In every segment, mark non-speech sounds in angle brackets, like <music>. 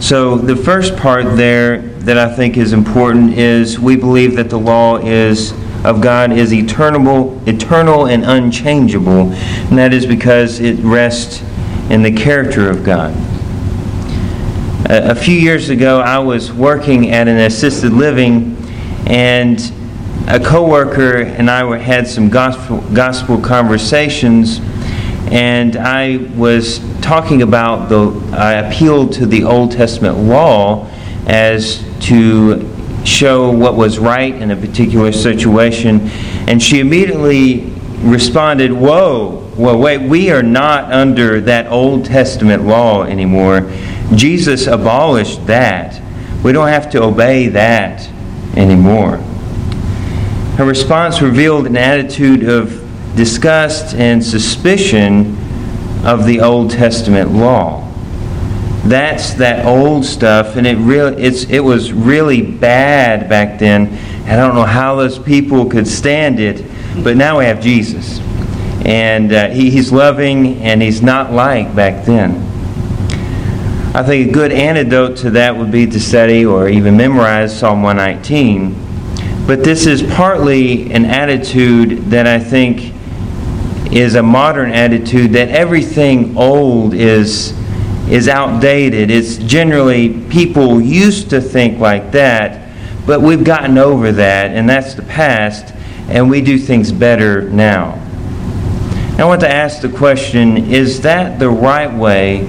So, the first part there that I think is important is we believe that the law is of God is eternal, eternal and unchangeable, and that is because it rests in the character of God. A, a few years ago, I was working at an assisted living, and a coworker and I had some gospel, gospel conversations, and I was talking about the. I appealed to the Old Testament law as to show what was right in a particular situation, and she immediately responded, "Whoa, well, wait, we are not under that Old Testament law anymore. Jesus abolished that. We don't have to obey that anymore." Her response revealed an attitude of disgust and suspicion of the Old Testament law. That's that old stuff, and it really it's it was really bad back then. I don't know how those people could stand it, but now we have Jesus, and uh, he, he's loving, and he's not like back then. I think a good antidote to that would be to study or even memorize Psalm 119 but this is partly an attitude that I think is a modern attitude that everything old is is outdated. It's generally people used to think like that, but we've gotten over that and that's the past and we do things better now. I want to ask the question, is that the right way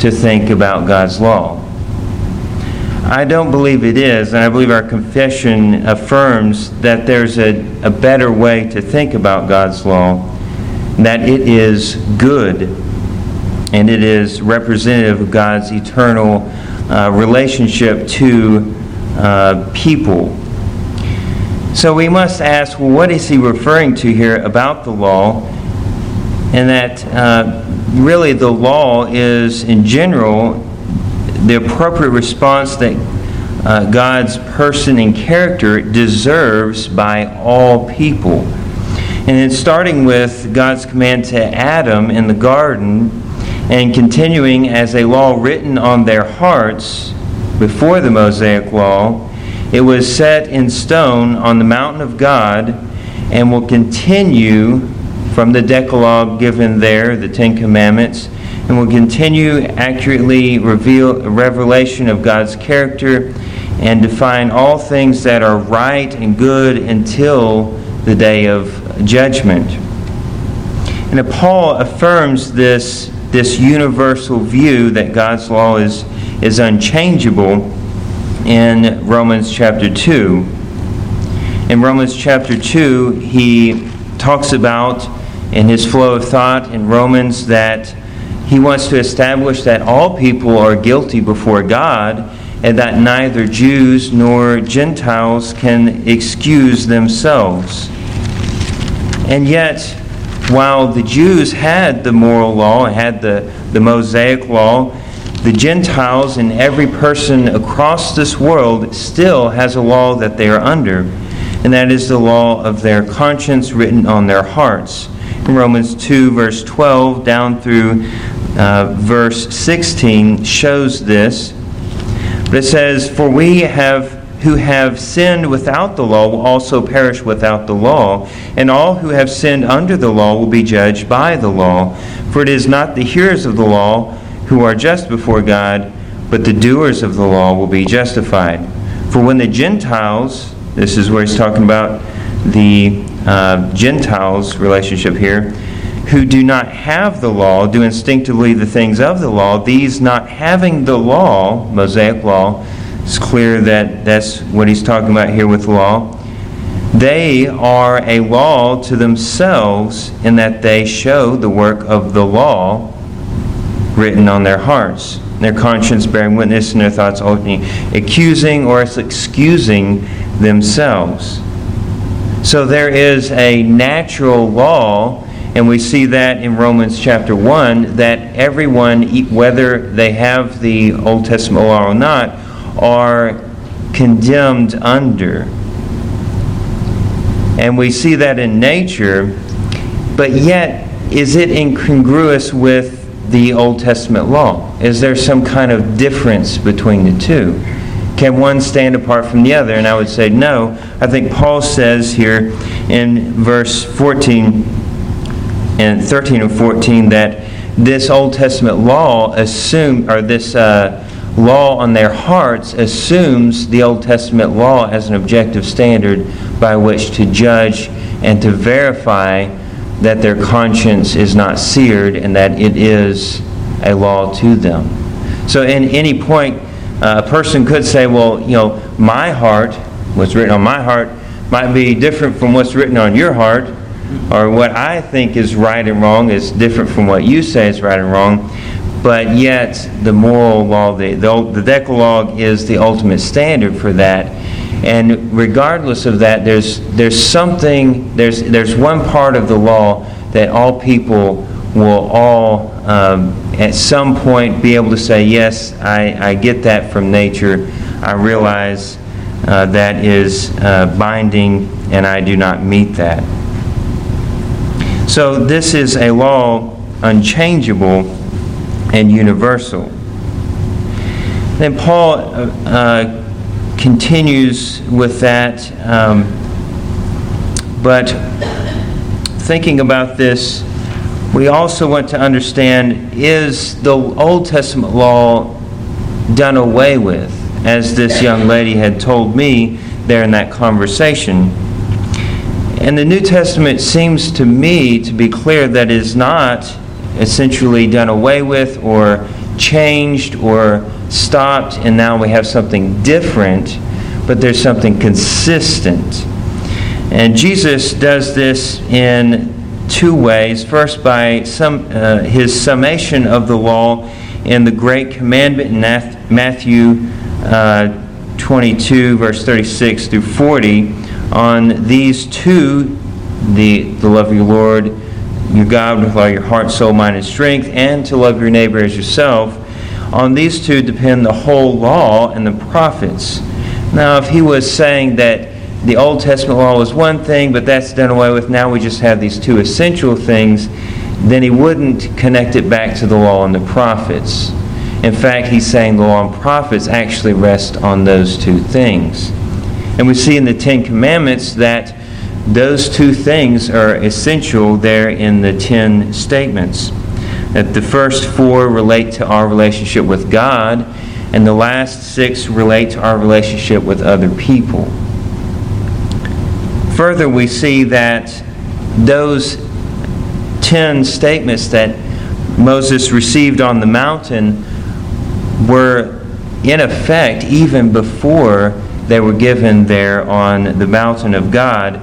to think about God's law? I don't believe it is, and I believe our confession affirms that there's a, a better way to think about God's law, that it is good and it is representative of God's eternal uh, relationship to uh, people. So we must ask, well, what is he referring to here about the law? And that uh, really the law is, in general, the appropriate response that uh, God's person and character deserves by all people. And then starting with God's command to Adam in the garden and continuing as a law written on their hearts before the Mosaic law, it was set in stone on the mountain of God and will continue from the Decalogue given there, the Ten Commandments and will continue accurately reveal revelation of God's character and define all things that are right and good until the day of judgment. And Paul affirms this, this universal view that God's law is, is unchangeable in Romans chapter 2. In Romans chapter 2, he talks about in his flow of thought in Romans that he wants to establish that all people are guilty before God and that neither Jews nor Gentiles can excuse themselves. And yet, while the Jews had the moral law, had the, the Mosaic law, the Gentiles and every person across this world still has a law that they are under, and that is the law of their conscience written on their hearts. In Romans 2, verse 12, down through uh, verse 16 shows this. But it says, For we have who have sinned without the law will also perish without the law, and all who have sinned under the law will be judged by the law. For it is not the hearers of the law who are just before God, but the doers of the law will be justified. For when the Gentiles, this is where he's talking about the uh, Gentiles relationship here, who do not have the law do instinctively the things of the law, these not having the law, Mosaic law, it's clear that that's what he's talking about here with law. They are a law to themselves in that they show the work of the law written on their hearts, their conscience bearing witness, and their thoughts ultimately accusing or excusing themselves. So there is a natural law and we see that in Romans chapter 1 that everyone, whether they have the Old Testament law or not, are condemned under. And we see that in nature, but yet, is it incongruous with the Old Testament law? Is there some kind of difference between the two? Can one stand apart from the other? And I would say no. I think Paul says here in verse 14 and 13 and 14 that this Old Testament law assume or this uh, law on their hearts assumes the Old Testament law as an objective standard by which to judge and to verify that their conscience is not seared and that it is a law to them. So, in any point, uh, a person could say, well, you know, my heart, what's written on my heart, might be different from what's written on your heart, or what I think is right and wrong is different from what you say is right and wrong. But yet, the moral law, the, the, the Decalogue, is the ultimate standard for that. And regardless of that, there's, there's something, there's, there's one part of the law that all people will all, um, at some point, be able to say, Yes, I, I get that from nature. I realize uh, that is uh, binding, and I do not meet that. So, this is a law unchangeable and universal. Then Paul uh, uh, continues with that, um, but thinking about this, we also want to understand is the Old Testament law done away with, as this young lady had told me there in that conversation. And the New Testament seems to me to be clear that it is not essentially done away with or changed or stopped, and now we have something different, but there's something consistent. And Jesus does this in two ways. First, by some, uh, his summation of the law in the Great Commandment in Matthew uh, 22, verse 36 through 40. On these two, the, the love of your Lord your God with all your heart, soul, mind, and strength, and to love your neighbor as yourself. On these two depend the whole law and the prophets. Now, if he was saying that the Old Testament law was one thing, but that's done away with, now we just have these two essential things, then he wouldn't connect it back to the law and the prophets. In fact, he's saying the law and prophets actually rest on those two things. And we see in the Ten Commandments that those two things are essential there in the ten statements. That the first four relate to our relationship with God, and the last six relate to our relationship with other people. Further, we see that those ten statements that Moses received on the mountain were in effect even before they were given there on the mountain of God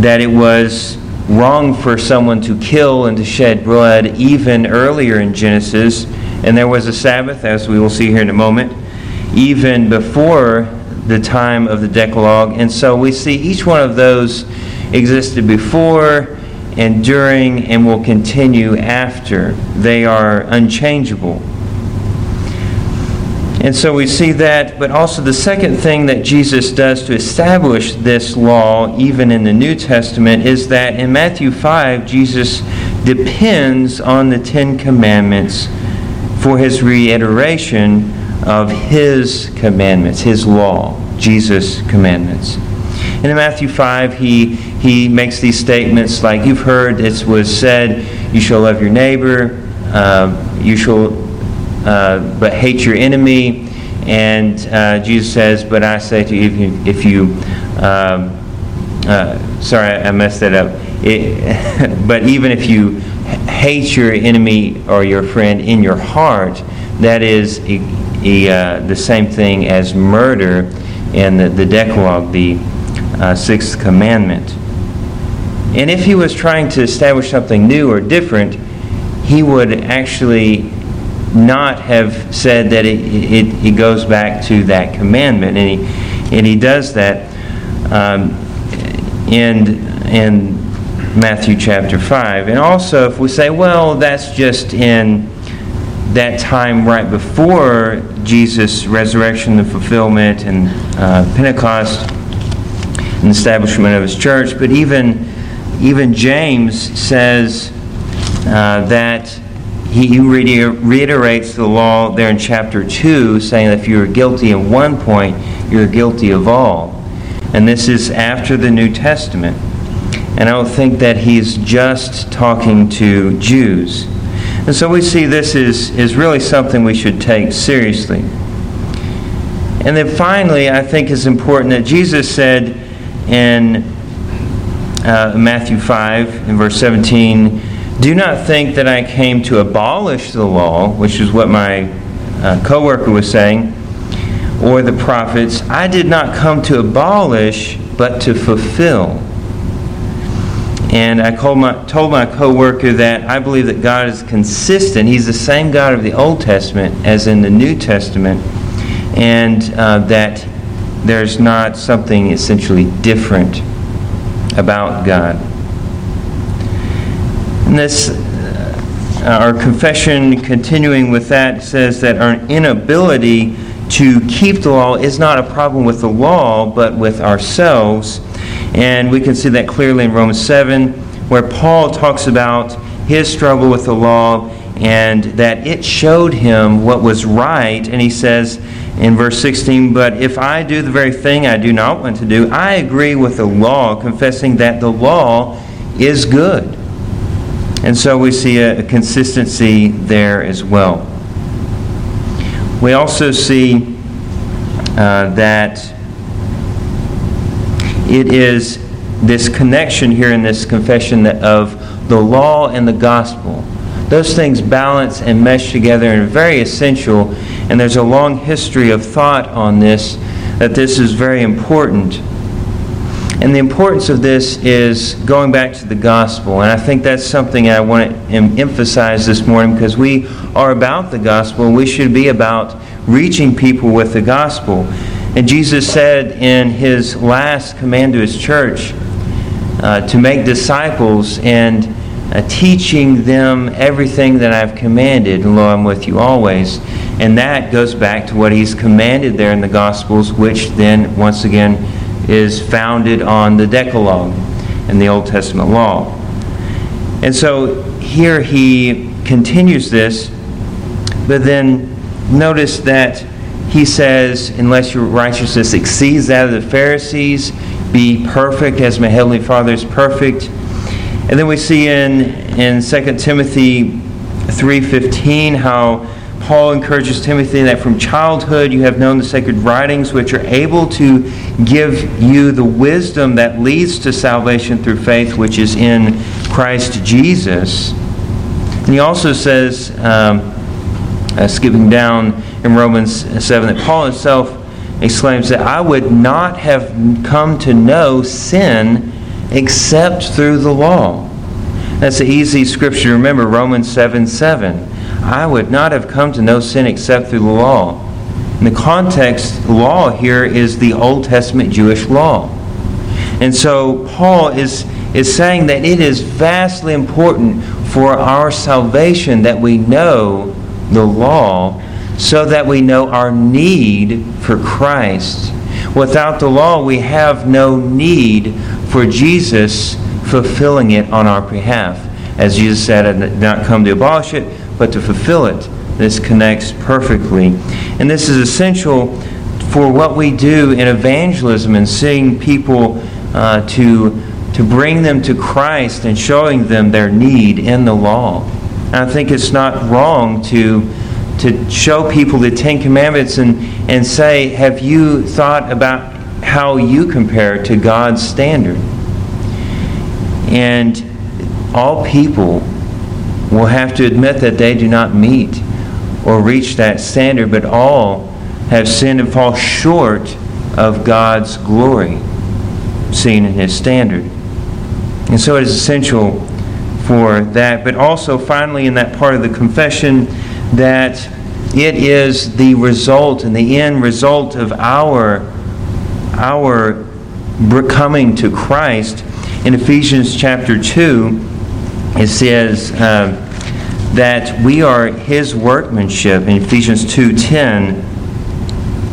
that it was wrong for someone to kill and to shed blood even earlier in Genesis. And there was a Sabbath, as we will see here in a moment, even before the time of the Decalogue. And so we see each one of those existed before and during and will continue after. They are unchangeable. And so we see that, but also the second thing that Jesus does to establish this law, even in the New Testament, is that in Matthew 5, Jesus depends on the Ten Commandments for his reiteration of his commandments, his law, Jesus' commandments. And in Matthew 5, he, he makes these statements like, You've heard it was said, You shall love your neighbor, uh, you shall uh, but hate your enemy. And uh, Jesus says, But I say to you, if you, um, uh, sorry, I messed that up. It, <laughs> but even if you hate your enemy or your friend in your heart, that is a, a, uh, the same thing as murder in the, the Decalogue, the uh, sixth commandment. And if he was trying to establish something new or different, he would actually not have said that it, it, it goes back to that commandment. And he, and he does that um, in, in Matthew chapter 5. And also, if we say, well, that's just in that time right before Jesus' resurrection, the fulfillment, and uh, Pentecost, and establishment of his church, but even, even James says uh, that he reiterates the law there in chapter 2, saying that if you're guilty in one point, you're guilty of all. And this is after the New Testament. And I don't think that he's just talking to Jews. And so we see this is, is really something we should take seriously. And then finally, I think it's important that Jesus said in uh, Matthew 5, in verse 17, Do not think that I came to abolish the law, which is what my uh, coworker was saying, or the prophets. I did not come to abolish, but to fulfill. And I my, told my coworker that I believe that God is consistent. He's the same God of the Old Testament as in the New Testament, and uh, that there's not something essentially different about God. And this, uh, our confession, continuing with that, says that our inability to keep the law is not a problem with the law, but with ourselves and we can see that clearly in Romans 7, where Paul talks about his struggle with the law and that it showed him what was right. And he says in verse 16, But if I do the very thing I do not want to do, I agree with the law, confessing that the law is good. And so we see a, a consistency there as well. We also see uh, that it is this connection here in this confession of the law and the gospel. Those things balance and mesh together and are very essential. And there's a long history of thought on this that this is very important. And the importance of this is going back to the gospel. And I think that's something I want to emphasize this morning because we are about the gospel and we should be about reaching people with the gospel. And Jesus said in his last command to his church uh, to make disciples and uh, teaching them everything that I've commanded. And lo, I'm with you always. And that goes back to what he's commanded there in the Gospels, which then, once again, is founded on the Decalogue and the Old Testament law. And so here he continues this, but then notice that he says, unless your righteousness exceeds that of the Pharisees, be perfect as my heavenly Father is perfect. And then we see in, in 2 Timothy 3.15 how Paul encourages Timothy that from childhood you have known the sacred writings which are able to give you the wisdom that leads to salvation through faith which is in Christ Jesus. And he also says, um, uh, skipping down in Romans 7 that Paul himself exclaims that I would not have come to know sin except through the law. That's an easy scripture to remember, Romans 7 7. I would not have come to know sin except through the law. In the context, law here is the Old Testament Jewish law. And so Paul is, is saying that it is vastly important for our salvation that we know the law so that we know our need for Christ. Without the law, we have no need for Jesus fulfilling it on our behalf. As Jesus said, I did not come to abolish it, but to fulfill it. This connects perfectly. And this is essential for what we do in evangelism and seeing people uh, to, to bring them to Christ and showing them their need in the law. And I think it's not wrong to to show people the Ten Commandments and, and say, Have you thought about how you compare to God's standard? And all people will have to admit that they do not meet or reach that standard, but all have sinned and fall short of God's glory seen in His standard. And so it is essential for that. But also, finally, in that part of the confession, that it is the result and the end result of our, our coming to Christ. In Ephesians chapter 2, it says uh, that we are His workmanship in Ephesians 2.10,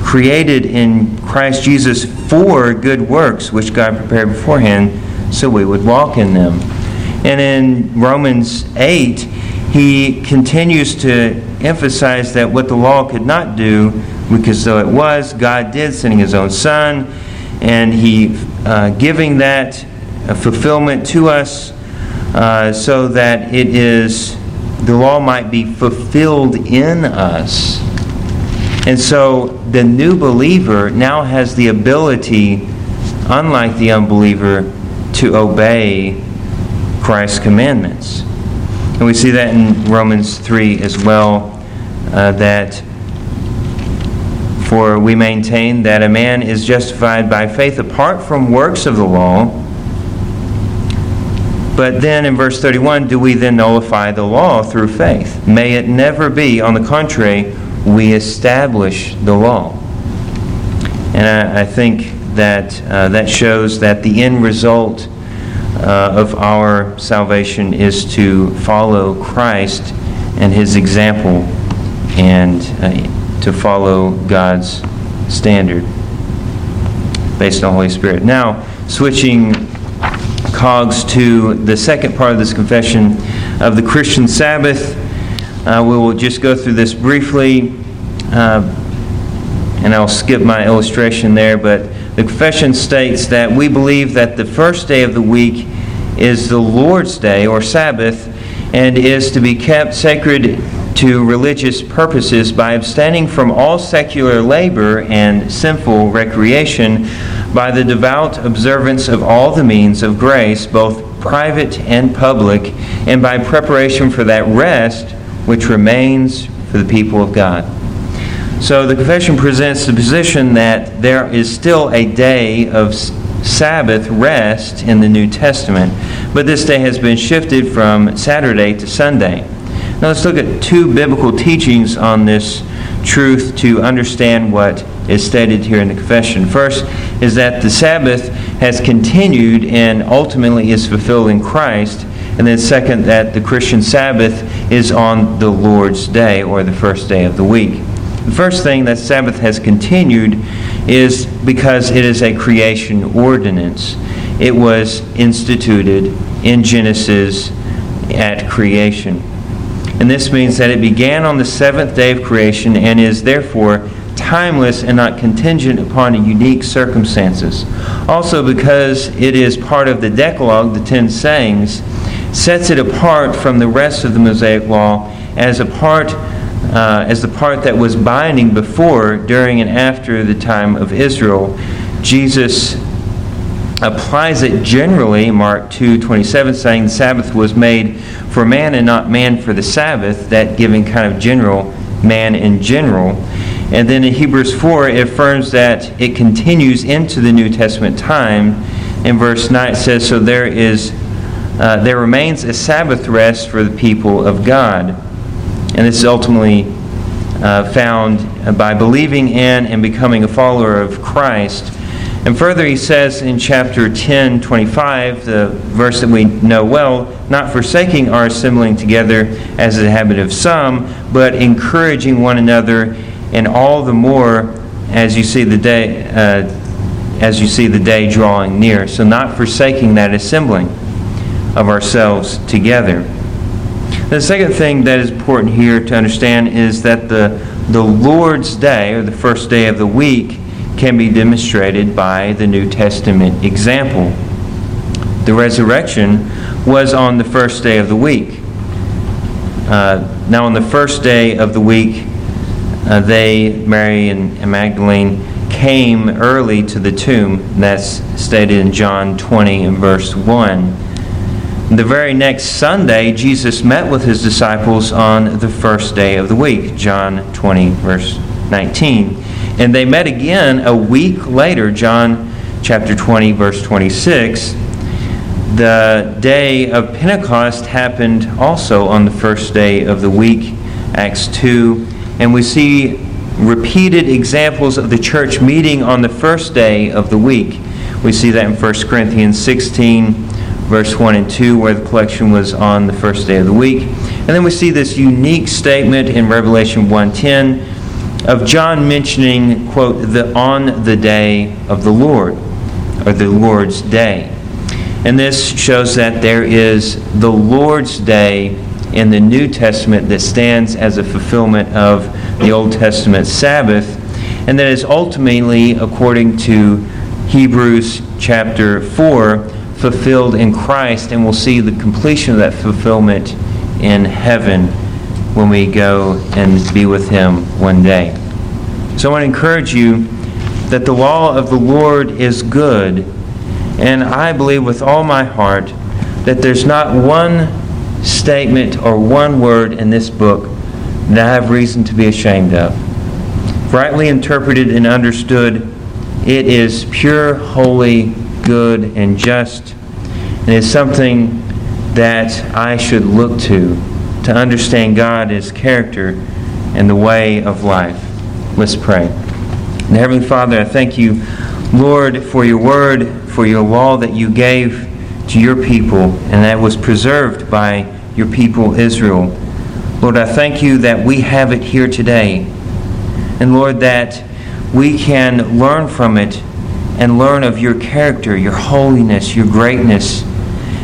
created in Christ Jesus for good works, which God prepared beforehand so we would walk in them. And in Romans 8, he continues to emphasize that what the law could not do, because though it was, God did, sending his own Son, and he uh, giving that fulfillment to us uh, so that it is the law might be fulfilled in us. And so the new believer now has the ability, unlike the unbeliever, to obey Christ's commandments. And we see that in Romans 3 as well, uh, that for we maintain that a man is justified by faith apart from works of the law. But then in verse 31, do we then nullify the law through faith? May it never be. On the contrary, we establish the law. And I, I think that uh, that shows that the end result uh, of our salvation is to follow Christ and his example and uh, to follow God's standard based on the Holy Spirit. Now, switching cogs to the second part of this confession of the Christian Sabbath, uh, we will just go through this briefly. Uh, and I'll skip my illustration there, but the confession states that we believe that the first day of the week is the Lord's Day or Sabbath and is to be kept sacred to religious purposes by abstaining from all secular labor and sinful recreation by the devout observance of all the means of grace, both private and public, and by preparation for that rest which remains for the people of God. So the confession presents the position that there is still a day of Sabbath rest in the New Testament, but this day has been shifted from Saturday to Sunday. Now let's look at two biblical teachings on this truth to understand what is stated here in the confession. First is that the Sabbath has continued and ultimately is fulfilled in Christ. And then, second, that the Christian Sabbath is on the Lord's day or the first day of the week. The first thing that Sabbath has continued is because it is a creation ordinance. It was instituted in Genesis at creation. And this means that it began on the seventh day of creation and is therefore timeless and not contingent upon unique circumstances. Also, because it is part of the Decalogue, the Ten Sayings, sets it apart from the rest of the Mosaic Law as a part uh, as the part that was binding before, during, and after the time of Israel. Jesus applies it generally, Mark 2:27, saying the Sabbath was made for man and not man for the Sabbath, that giving kind of general man in general. And then in Hebrews 4, it affirms that it continues into the New Testament time. In verse 9, it says, So there is uh, there remains a Sabbath rest for the people of God. And this is ultimately uh, found by believing in and becoming a follower of Christ. And further, he says in chapter 10, 25, the verse that we know well, not forsaking our assembling together as a habit of some, but encouraging one another, and all the more as you see the day, uh, as you see the day drawing near. So, not forsaking that assembling of ourselves together. The second thing that is important here to understand is that the, the Lord's Day, or the first day of the week, can be demonstrated by the New Testament example. The resurrection was on the first day of the week. Uh, now, on the first day of the week, uh, they, Mary and, and Magdalene, came early to the tomb. That's stated in John 20 and verse 1. The very next Sunday, Jesus met with his disciples on the first day of the week, John 20, verse 19. And they met again a week later, John chapter 20, verse 26. The day of Pentecost happened also on the first day of the week, Acts 2. And we see repeated examples of the church meeting on the first day of the week. We see that in 1 Corinthians 16 verse 1 and 2, where the collection was on the first day of the week. And then we see this unique statement in Revelation 1.10 of John mentioning, quote, the on the day of the Lord, or the Lord's day. And this shows that there is the Lord's day in the New Testament that stands as a fulfillment of the Old Testament Sabbath, and that is ultimately, according to Hebrews chapter 4, fulfilled in Christ, and we'll see the completion of that fulfillment in heaven when we go and be with Him one day. So I want to encourage you that the law of the Lord is good, and I believe with all my heart that there's not one statement or one word in this book that I have reason to be ashamed of. Rightly interpreted and understood, it is pure, holy, good, and just, and is something that I should look to to understand God, His character, and the way of life. Let's pray. And Heavenly Father, I thank you, Lord, for your word, for your law that you gave to your people, and that was preserved by your people Israel. Lord, I thank you that we have it here today. And Lord, that we can learn from it and learn of your character, your holiness, your greatness.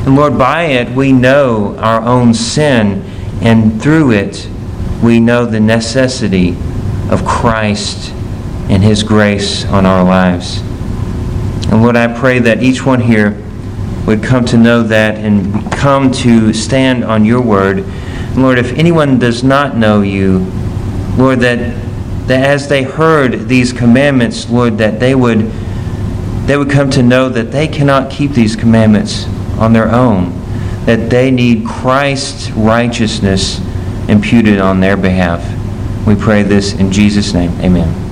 And Lord, by it we know our own sin, and through it we know the necessity of Christ and His grace on our lives. And Lord, I pray that each one here would come to know that and come to stand on your word. Lord, if anyone does not know you, Lord, that, that as they heard these commandments, Lord, that they would they would come to know that they cannot keep these commandments on their own, that they need Christ's righteousness imputed on their behalf. We pray this in Jesus' name. Amen.